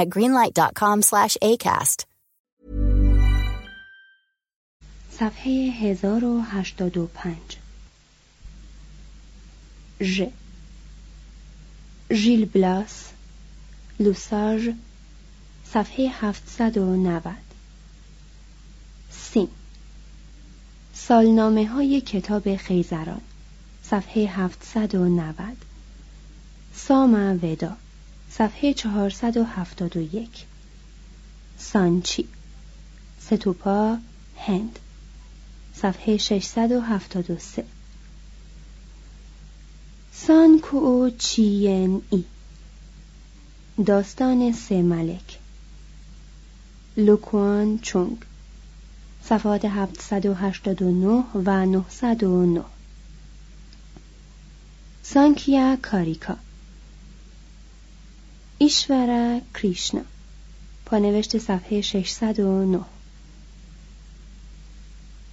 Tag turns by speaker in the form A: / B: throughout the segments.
A: at greenlight.com slash ACAST.
B: صفحه 1085 ژ. ژیل بلاس لوساژ صفحه 790 سین سالنامه های کتاب خیزران صفحه 790 سام ودا. صفحه 471 سانچی. ستوپا هند. صفحه 673 سان کو چین ای داستان سه ملک. لوکوان چونگ. صفحات 789 و 909 سانکیا کاریکا. ایشورا کریشنا. پانوشت صفحه 609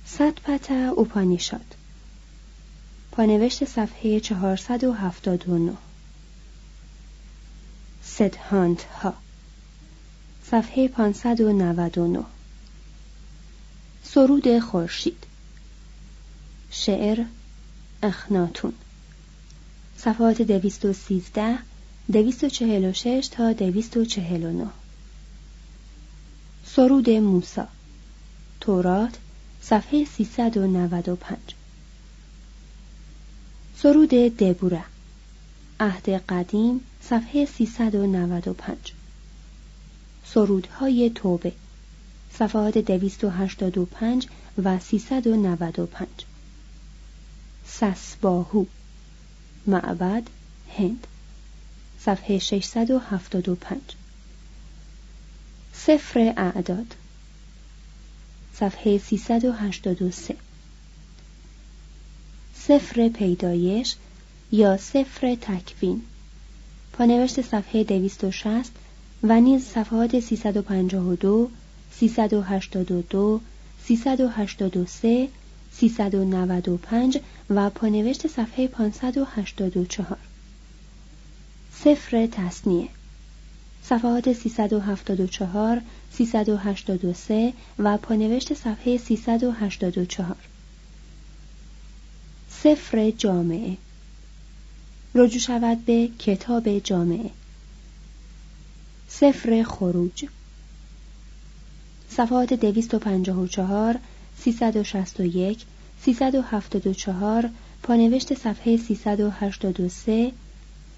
B: ستپتا اوپانیشاد پانوشت صفحه 479 سدهانت ها. صفحه 599 سرود خورشید. شعر اخناتون. صفحات 213 246 تا 249 سرود موسا تورات صفحه 395 سرود دبوره. عهد قدیم صفحه 395 سرودهای توبه. صفحات 285 و 395 سسباهو. معبد هند. صفحه 675 سفر اعداد. صفحه 383 سفر پیدایش یا سفر تکوین. پانوشت صفحه 260 و نیز صفحات 352 382 383 395 و پانوشت صفحه 584 سفر تصنیه. صفحات 374 383 و پانوشت صفحه 384 سفر جامعه. رجوع شود به کتاب جامعه. سفر خروج. صفحات 254 361 374 پانوشت صفحه 383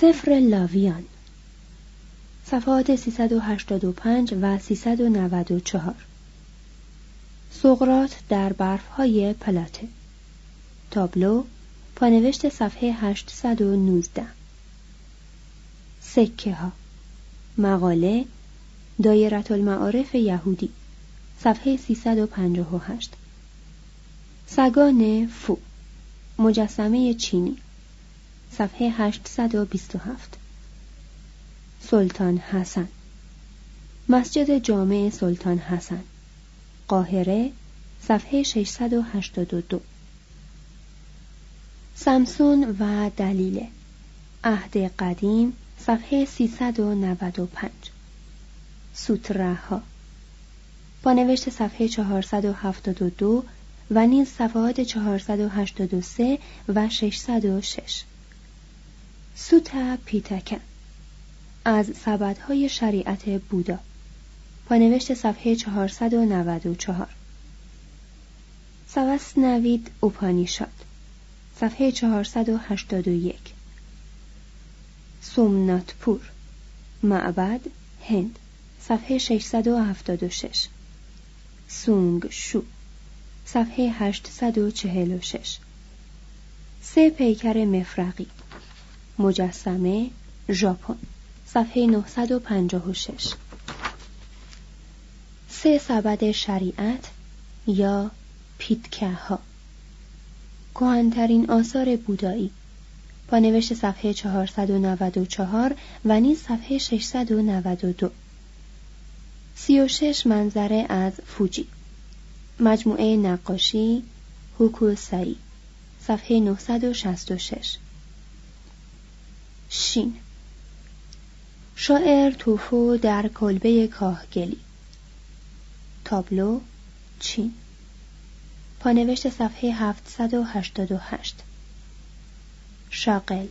B: سفر لاویان. صفحات 385 و 394 سقرات در برفهای پلاته. تابلو پانوشت صفحه 819 سکه ها مقاله دایرت المعارف یهودی. صفحه 358 سگان فو. مجسمه چینی. صفحه 827 سلطان حسن. مسجد جامع سلطان حسن. قاهره صفحه 682 سمسون و دلیل عهد قدیم صفحه 395 سوتره ها با نوشت صفحه 472 و نیز صفحات 483 و 606 سوتا پیتکن از سبدهای شریعت بودا. پانوشت صفحه 494 سوست نوید اوپانیشاد صفحه 481 سومناتپور معبد هند. صفحه 676 سونگ شو صفحه 846 سه پیکر مفرقی. مجسمه ژاپن صفحه 956 سه سبد شریعت یا پیتکه ها کهنترین آثار بودایی. با نوشت صفحه 494 و نیز صفحه 692 36 منظره از فوجی. مجموعه نقاشی هوکوسایی صفحه 966 شین. شاعر توفو در کلبه کاهگلی. تابلو چین. پانوشت صفحه 788 شاقل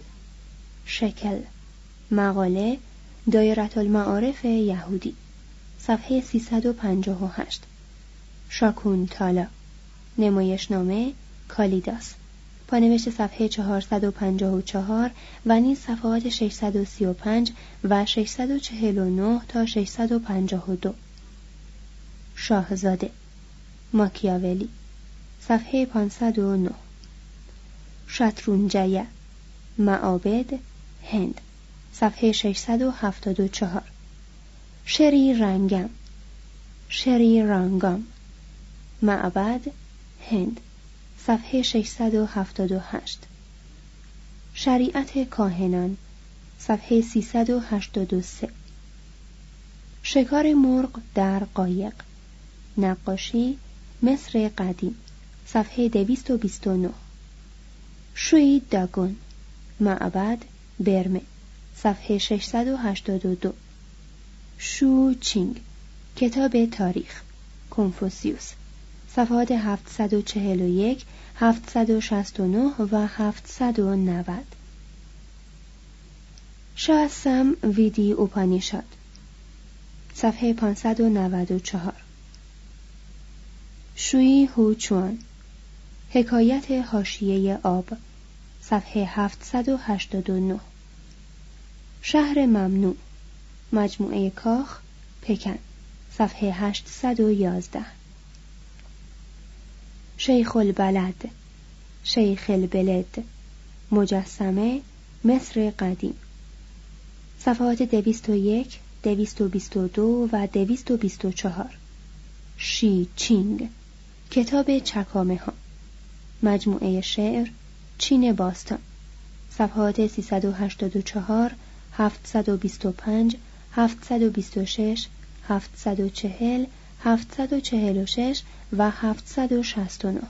B: شکل. مقاله دایرت المعارف یهودی. صفحه 358 شاکون تالا نمایشنامه کالیداس. پانوشت صفحه 454 و نیز صفحات 635 و 649 تا 652 شاهزاده ماکیاولی صفحه 509 شترونجیه معابد هند صفحه 674 شری رنگم شری رنگام معبد هند. صفحه 678 شریعت کاهنان صفحه 383 شکار مرغ در قایق. نقاشی مصر قدیم صفحه 229 شوی داگون معبد برمه صفحه 682 شو چینگ کتاب تاریخ کنفوسیوس. صفحات 741 769 و 790 شاسم ویدی اوپانیشاد صفحه 594 شوی هوچوان حکایت حاشیه آب. صفحه 789 شهر ممنوع. مجموعه کاخ پکن. صفحه 811 شیخ البلد شیخ البلد مجسمه مصر قدیم. صفحات دویست و یک دویست و بیست و دو و دویست و بیست و چهار. شی چینگ کتاب چکامه ها مجموعه شعر چین باستان. صفحات 384 725 726 740 746 و 769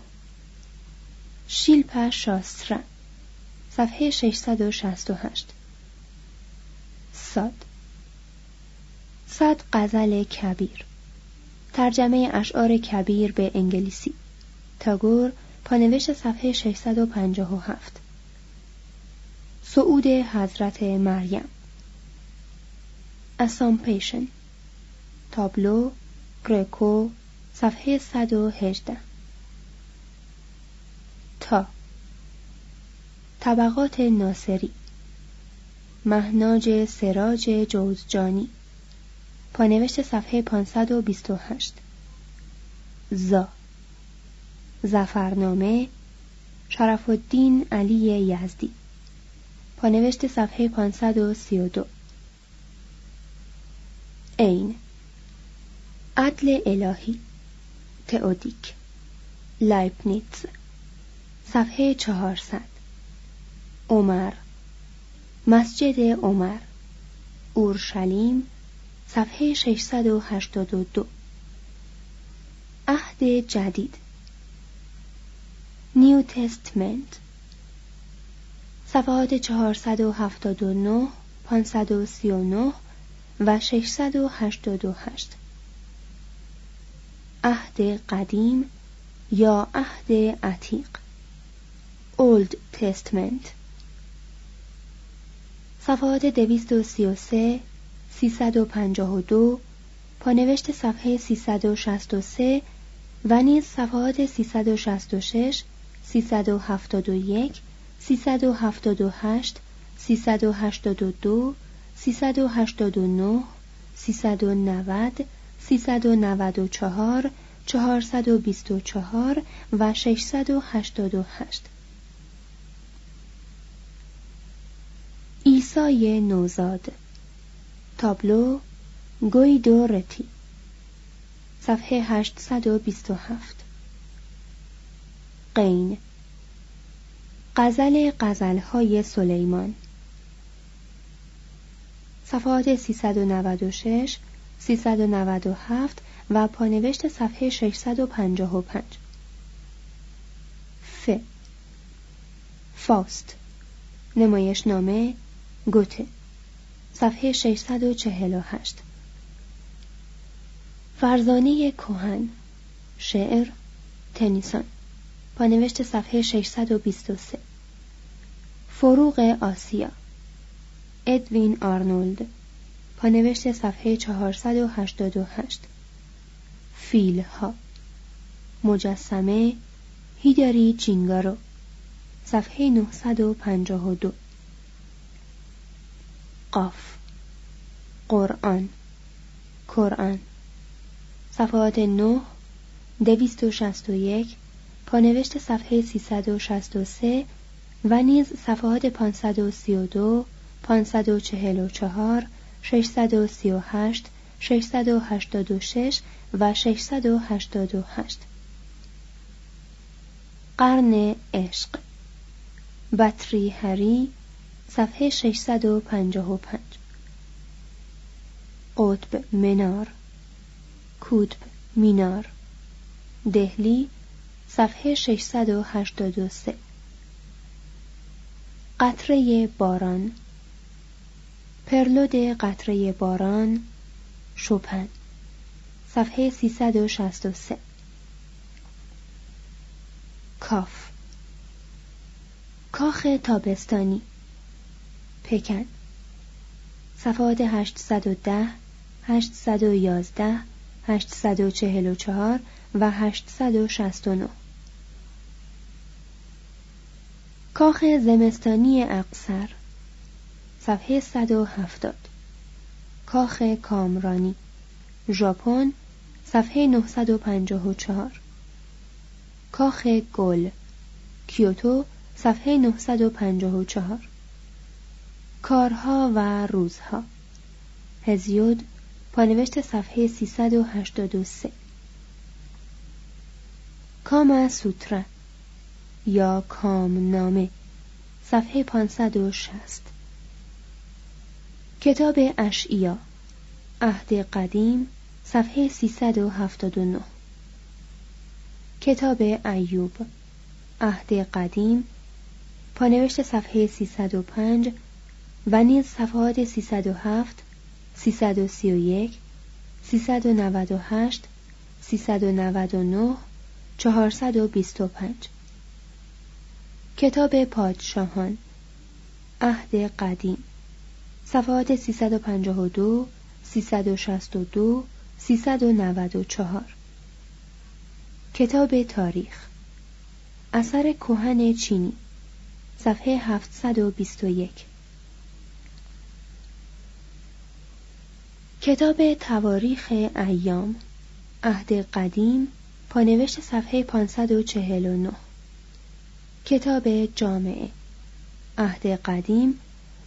B: شیلپا شاسترا صفحه 668 ساد صد غزل کبیر. ترجمه اشعار کبیر به انگلیسی. تاگور پانوشت صفحه 657 صعود حضرت مریم. اسامپیشن تابلو گرکو صفحه 118 تا. طبقات ناصری. مهناج سراج جوزجانی. پانوشت صفحه 528 زا. زفرنامه شرف الدین علی یزدی. پانوشت صفحه 532 عین. عدل الهی تئودیک لایپنیتز. صفحه 400 عمر مسجد عمر. اورشلیم صفحه 682 عهد جدید. New Testament. صفحات 479 539 و 688 عهد قدیم یا عهد عتیق. Old Testament. صفحات 233 352 پانوشت صفحه 363 و نیز صفحات 366 371 378 382 389 390 394 424 و 688 ایسای نوزاد تابلو گویدو رتی صفحه 827 قین غزل غزلهای سلیمان. صفحات 396 397 و پانوشت صفحه 655 ف. فاست. نمایشنامه گوته. صفحه 648 فرزانه کوهن شعر تنیسون پانوشت صفحه 623 فروغ آسیا. ادوین آرنولد. پانوشت صفحه 488 فیل ها مجسمه هیداری چینگارو. صفحه 952 قاف. قرآن. قرآن. صفحات 9 261 پانوشت صفحه 363 و نیز صفحات 532 544 638 686 و 688 قرن عشق. بطری هری صفحه 655 قطب منار. کودب مینار. دهلی صفحه 683 قطره باران. پرلود قطره باران شوپن صفحه 363 کاف. کاخ تابستانی. پکن. صفحات 810 811 844 و 869 کاخ زمستانی اقصر. صفحه 170 کاخ کامرانی ژاپن صفحه 954 کاخ گل کیوتو صفحه 954 کارها و روزها. هزیود پانوشت صفحه 383 کاما سوترا یا کامنامه صفحه 560 کتاب اشعیا عهد قدیم صفحه 379 کتاب ایوب عهد قدیم پانوشت صفحه 305 و نیز صفحات 307 331 398 399 425 کتاب پادشاهان عهد قدیم. صفحات 352 362 394 کتاب تاریخ. اثر کهن چینی. صفحه 721 کتاب تواریخ ایام. عهد قدیم. پانوشت صفحه 549 کتاب جامعه. عهد قدیم.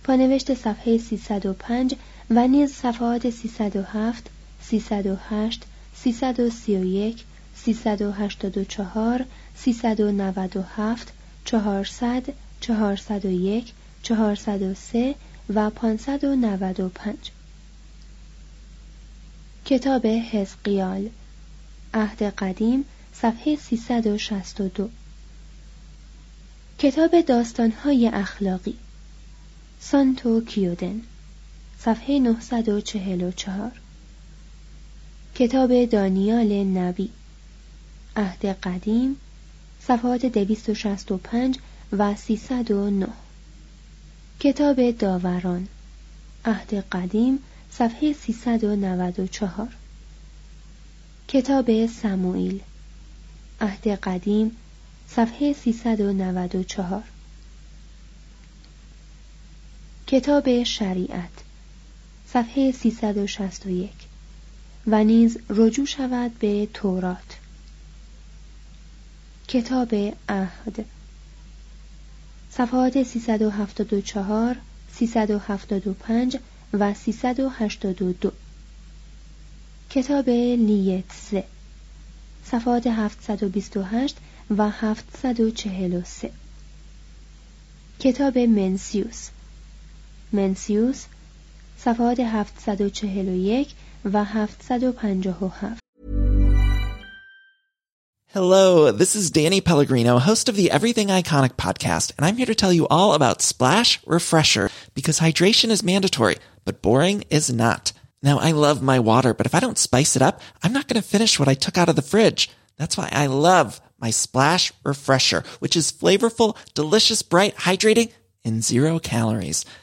B: پانوشت صفحه 305 و نیز صفحات 307 308 331 384 397 400 401 403 و 595 کتاب حزقیال عهد قدیم صفحه 362 کتاب داستانهای اخلاقی. سانتو کیودن صفحه 944 کتاب دانیال نبی عهد قدیم صفحات 265 و 309 کتاب داوران عهد قدیم صفحه 394 کتاب سموئیل عهد قدیم صفحه 394 کتاب شریعت صفحه 361 و نیز رجوع شود به تورات. کتاب عهد. صفحات 374 375 و 382 کتاب لیتسه صفحات 728 و 743 کتاب منسیوس. منسیوس صفحات 741 و 757
C: Hello, this is Danny Pellegrino, host of the Everything Iconic podcast, and I'm here to tell you all about Splash Refresher because hydration is mandatory, but boring is not. Now, I love my water, but if I don't spice it up, I'm not going to finish what I took out of the fridge. That's why I love my Splash Refresher, which is flavorful, delicious, bright, hydrating, and zero calories.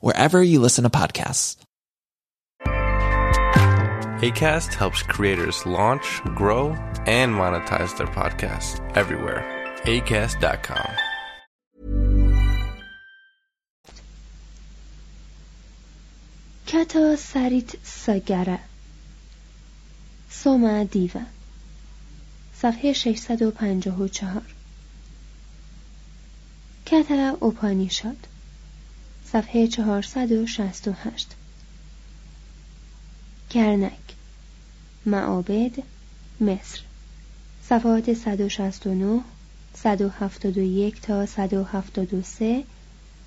C: wherever you listen to podcasts.
D: ACAST helps creators launch, grow, and monetize their podcasts everywhere. ACAST.com.
B: کتا سریت سگره سوما دیوا صفحه 654 کتا اوپانیشاد صفحه 468 کرنک معابد مصر. صفحات 169 171 تا 173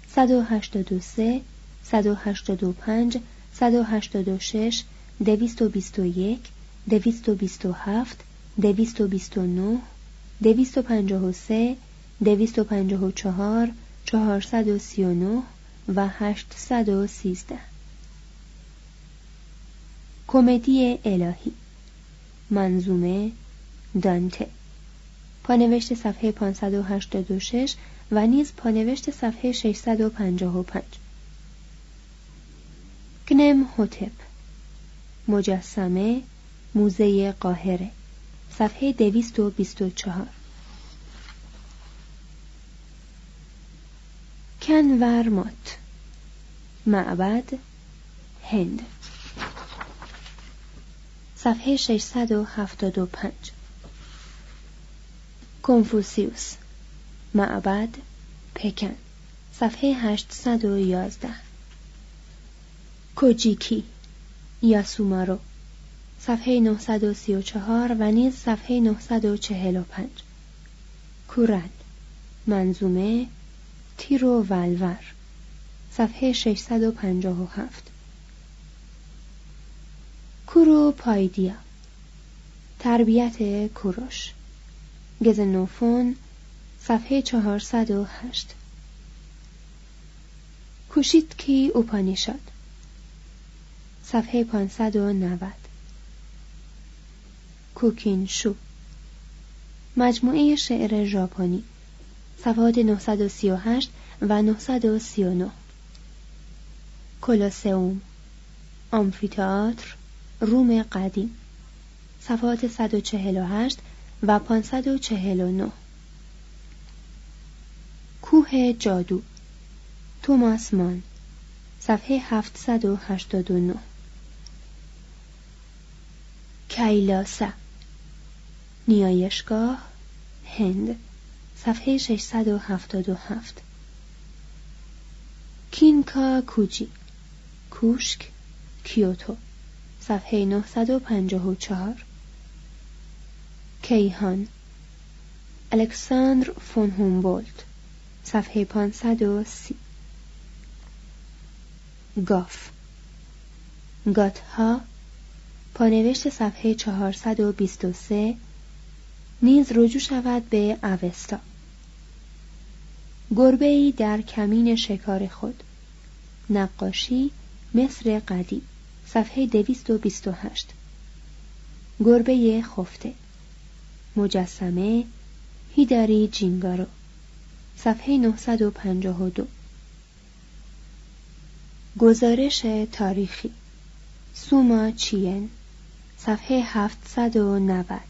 B: 183 185 186 221 227 229 253 254 439 و 813 کمدی الهی. منظومه دانته. پانوشت صفحه 586 و نیز پانوشت صفحه 655 گنم هوتپ مجسمه موزه قاهره. صفحه 224 کنورمات معبد هند. صفحه 675 کنفوسیوس معبد پکن. صفحه 811 کوجیکی یاسومارو. صفحه 934 و نیز صفحه 945 کورن منظومه تیرو ولور صفحه 657 کورو پایدیا. تربیت کوروش. گزنوفون صفحه 408 کوشیتکی اوپانیشاد. صفحه 590 کوکینشو. مجموعه شعر ژاپنی. صفحات 938 و 939 کلوسئوم آمفیتئاتر روم قدیم صفحات 148 و 549 کوه جادو توماس مان صفحه 789 کیلاسا نیایشگاه هند صفحه 677 کینکا کوجی کوشک کیوتو صفحه 954 کیهان الکساندر فون هومبولت صفحه 530 گاف گاتها پانوشت صفحه 423 نیز رجوع شود به اوستا. گربه ای در کمین شکار خود. نقاشی مصر قدیم صفحه 228 گربه خفته. مجسمه هیداری جینگارو صفحه 952 گزارش تاریخی. سوما چین صفحه 790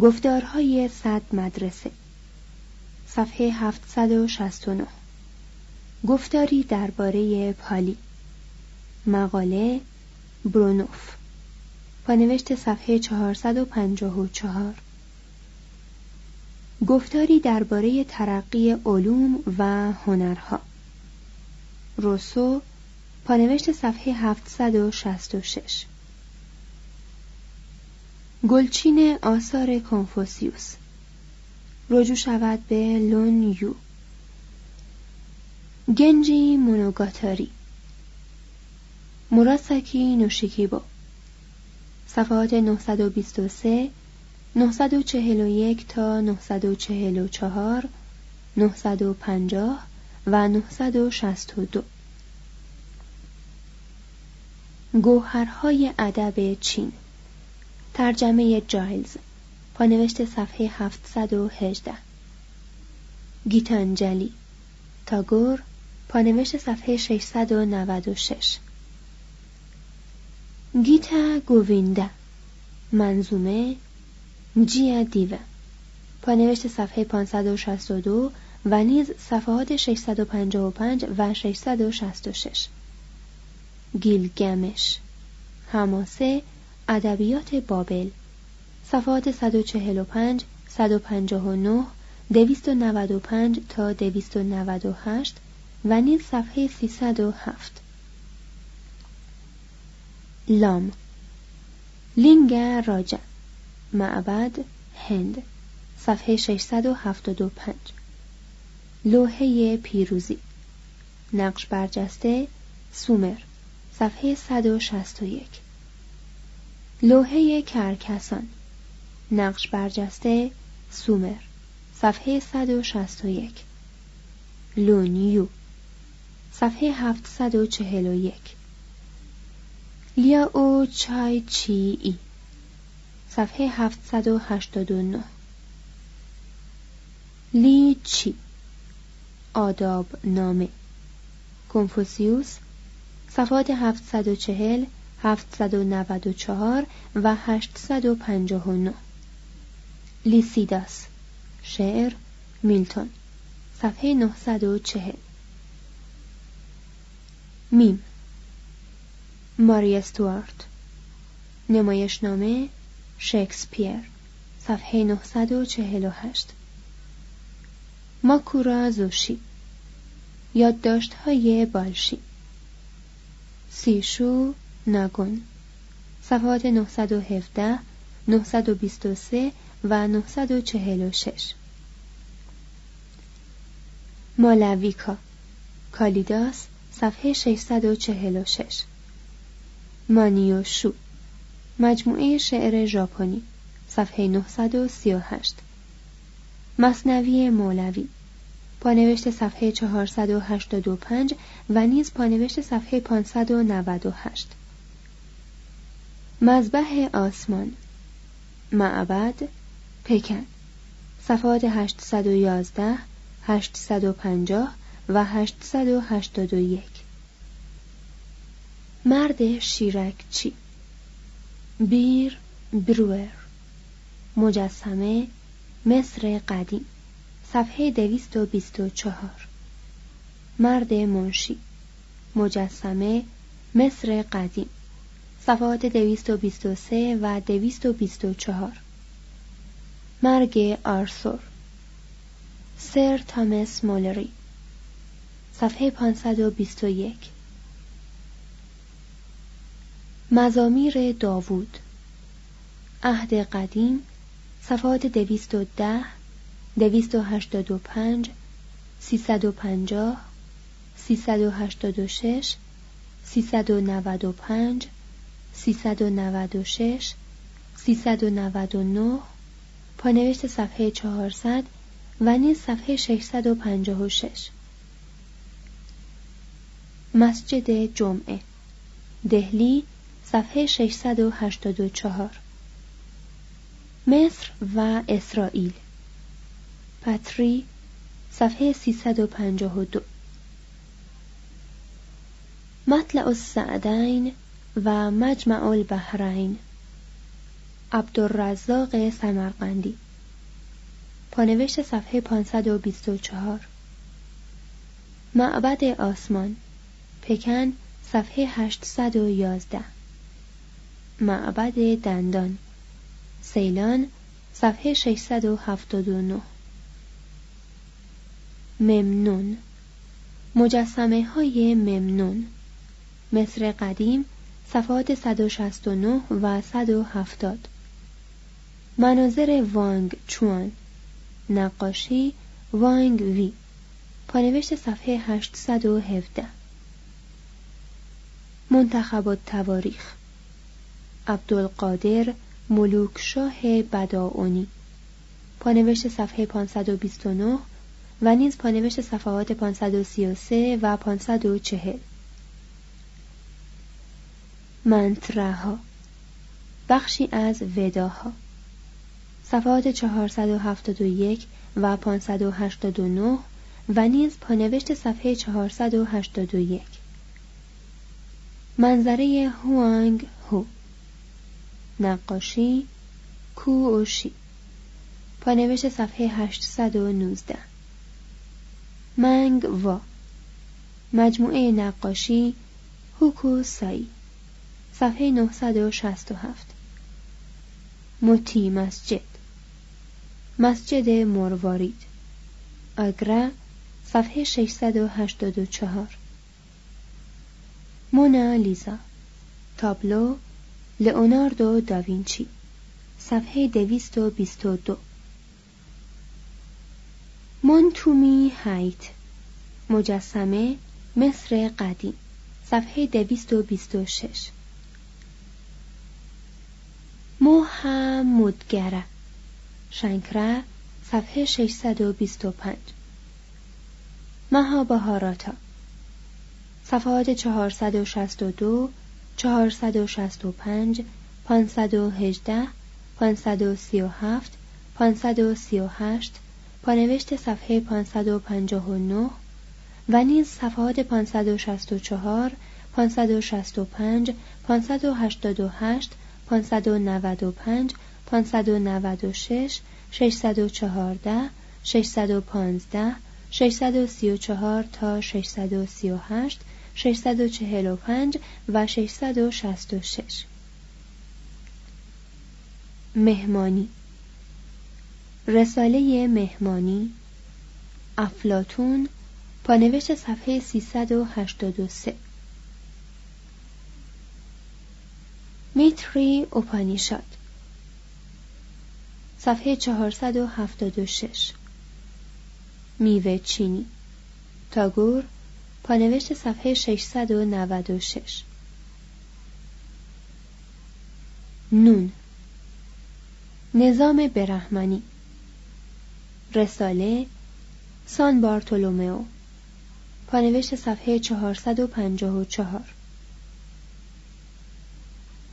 B: گفتارهای صد مدرسه. صفحه 769 گفتاری درباره پالی. مقاله برونوف پانوشت صفحه 454 گفتاری درباره ترقی علوم و هنرها. روسو پانوشت صفحه 766 گلچین آثار کنفوسیوس. رجوع شود به لون یو. گنجی مونوگاتاری. مراسکی نوشیکیبو. صفحات 923 941 تا 944 950 و 962 گوهرهای ادب چین. ترجمه جایلز. پانوشت صفحه 718 گیتانجلی. تاگور. پانوشت صفحه 696 گیتا گوویندا منظومه جیا دیوه پانوشت صفحه 562 و نیز صفحات 655 و 666 گیلگمش حماسه ادبیات بابل صفحات 145 159 295 تا 298 و نیز صفحه 307 لام. لینگ راجا معبد هند. صفحه 675 لوحه پیروزی. نقش برجسته سومر. صفحه 161 لوحه کرکسان. نقش برجسته سومر. صفحه 161 لونیو. صفحه 741 لیا او چای چی ای؟ صفحه 789 لی چی؟ آداب نامه. کنفوسیوس صفحات 740 794 و 859 لیسیداس شعر میلتون. صفحه 940 میم ماری استوارت نمایشنامه شکسپیر. صفحه 948 ماکورا زوشی. یادداشت های بالشی. سیشو ناگون. صفحات 917 923 و 946 مالویکا کالیداس صفحه 646 مانیوشو مجموعه شعر ژاپنی صفحه 938 مصنوی مولوی پانوشت صفحه 485 و نیز پانوشت صفحه 598 مذبح آسمان معبد پکن. صفحات 811 850 و 881 مرد شیرکچی بیر بروئر مجسمه مصر قدیم صفحه 224 مرد منشی مجسمه مصر قدیم صفحات 223 و 224 مرگ آرسور سر تامس مولری صفحه 521 مزامیر داوود. عهد قدیم صفحات 210 285 350 386 395 396 399 پانوشت صفحه 400 و نیز صفحه 656 مسجد جمعه دهلی صفحه 684 مصر و اسرائیل. پتری صفحه 352 مطلع السعدین و مجمع البحرین. عبدالرزاق سمرقندی. پانوشت صفحه 524 معبد آسمان. پکن صفحه 811 معبد دندان. سیلان صفحه 679 ممنون مجسمه های ممنون. مصر قدیم صفحات 169 و 170 مناظر وانگ چوان. نقاشی وانگ وی. پانوشت صفحه 817 منتخب تواریخ. عبدالقادر ملوک شاه بداونی. پانوشت صفحه 529 و نیز پانوشت صفحات 533 و 540 منترها بخشی از وداها. صفحات 471 و 589 و نیز پانوشت صفحه 481 منظره هوانگ هو. نقاشی کووشی پانوشت صفحه 819 منگ وا. مجموعه نقاشی هوکو سایی. صفحه 967 موتی مسجد. مسجد مروارید. آگرا صفحه 684 مونا لیزا. تابلو لئوناردو داوینچی صفحه 222 مونتومی هایت مجسمه مصر قدیم. صفحه 226 محمودگره. شنکره صفحه 625 مهابهاراتا. صفحات 462 465 518 537 538 پانوشت صفحه 559 و نیز صفحات 564 565 588 595 596 614 615 634 تا 638 645 و 666 مهمانی. رساله مهمانی. افلاتون پانوشت صفحه 383 میتری اوپانیشاد. صفحه 476 میوه چینی. تاگور پانوشت صفحه 696 نون. نظام برهمنی. رساله سان بارتولومئو. پانوشت صفحه 454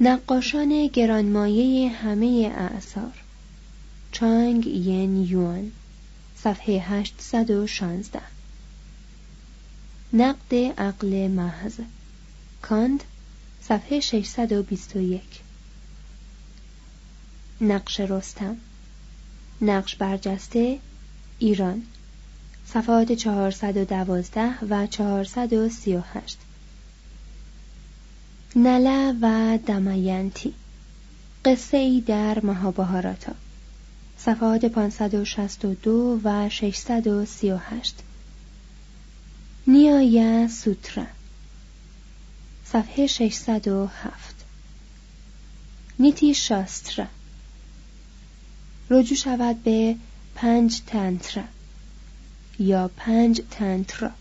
B: نقاشان گرانمایه همه اعثار. چانگ ین یوان. صفحه 816 نقد عقل محض. کاند صفحه 621 نقش رستم. نقش برجسته ایران. صفحات 412 و 438 نله و دمینتی قصه ای در مهابهاراتا صفحات 562 و 638 نیایا سوترا صفحه 607 نیتی شاسترا رجوع شود به پنج تنترا یا پنج تنترا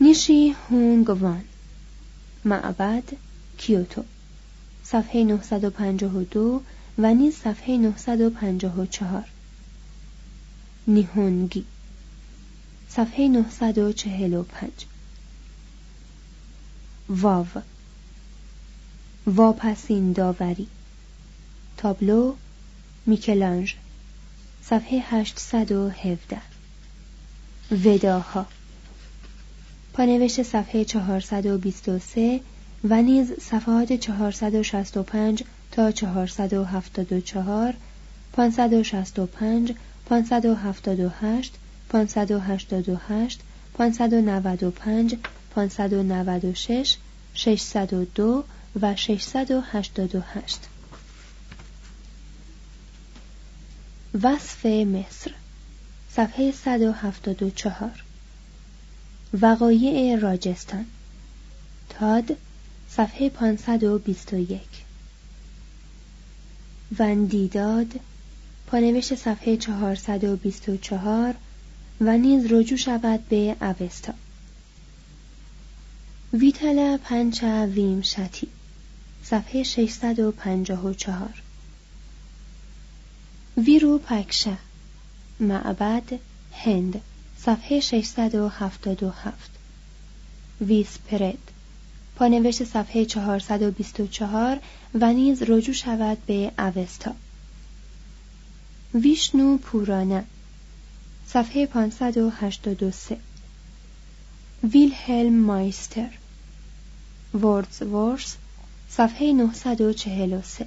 B: نیشی هونگوان. معبد کیوتو. صفحه 952 و نیز صفحه 954 نیهونگی. صفحه 945 واو. واپسین داوری. تابلو میکلانج صفحه 817 وداها. پانوشت صفحه 423 و نیز صفحات 465 تا 474 565 578 588 595 596 602 و 688 وصف مصر صفحه 174 وقایع راجستان تاد صفحه 521 وندیداد پانوشت صفحه 424 و نیز رجوع شود به اوستا. ویتل پنچ ویم شتی. صفحه 654 ویرو پکشه معبد هند. صفحه 677 ویسپرد. پانوشت صفحه 424 و نیز رجوع شود به اوستا. ویشنو پورانه صفحه 583 ویلهلم مایستر. وردز ورس صفحه 943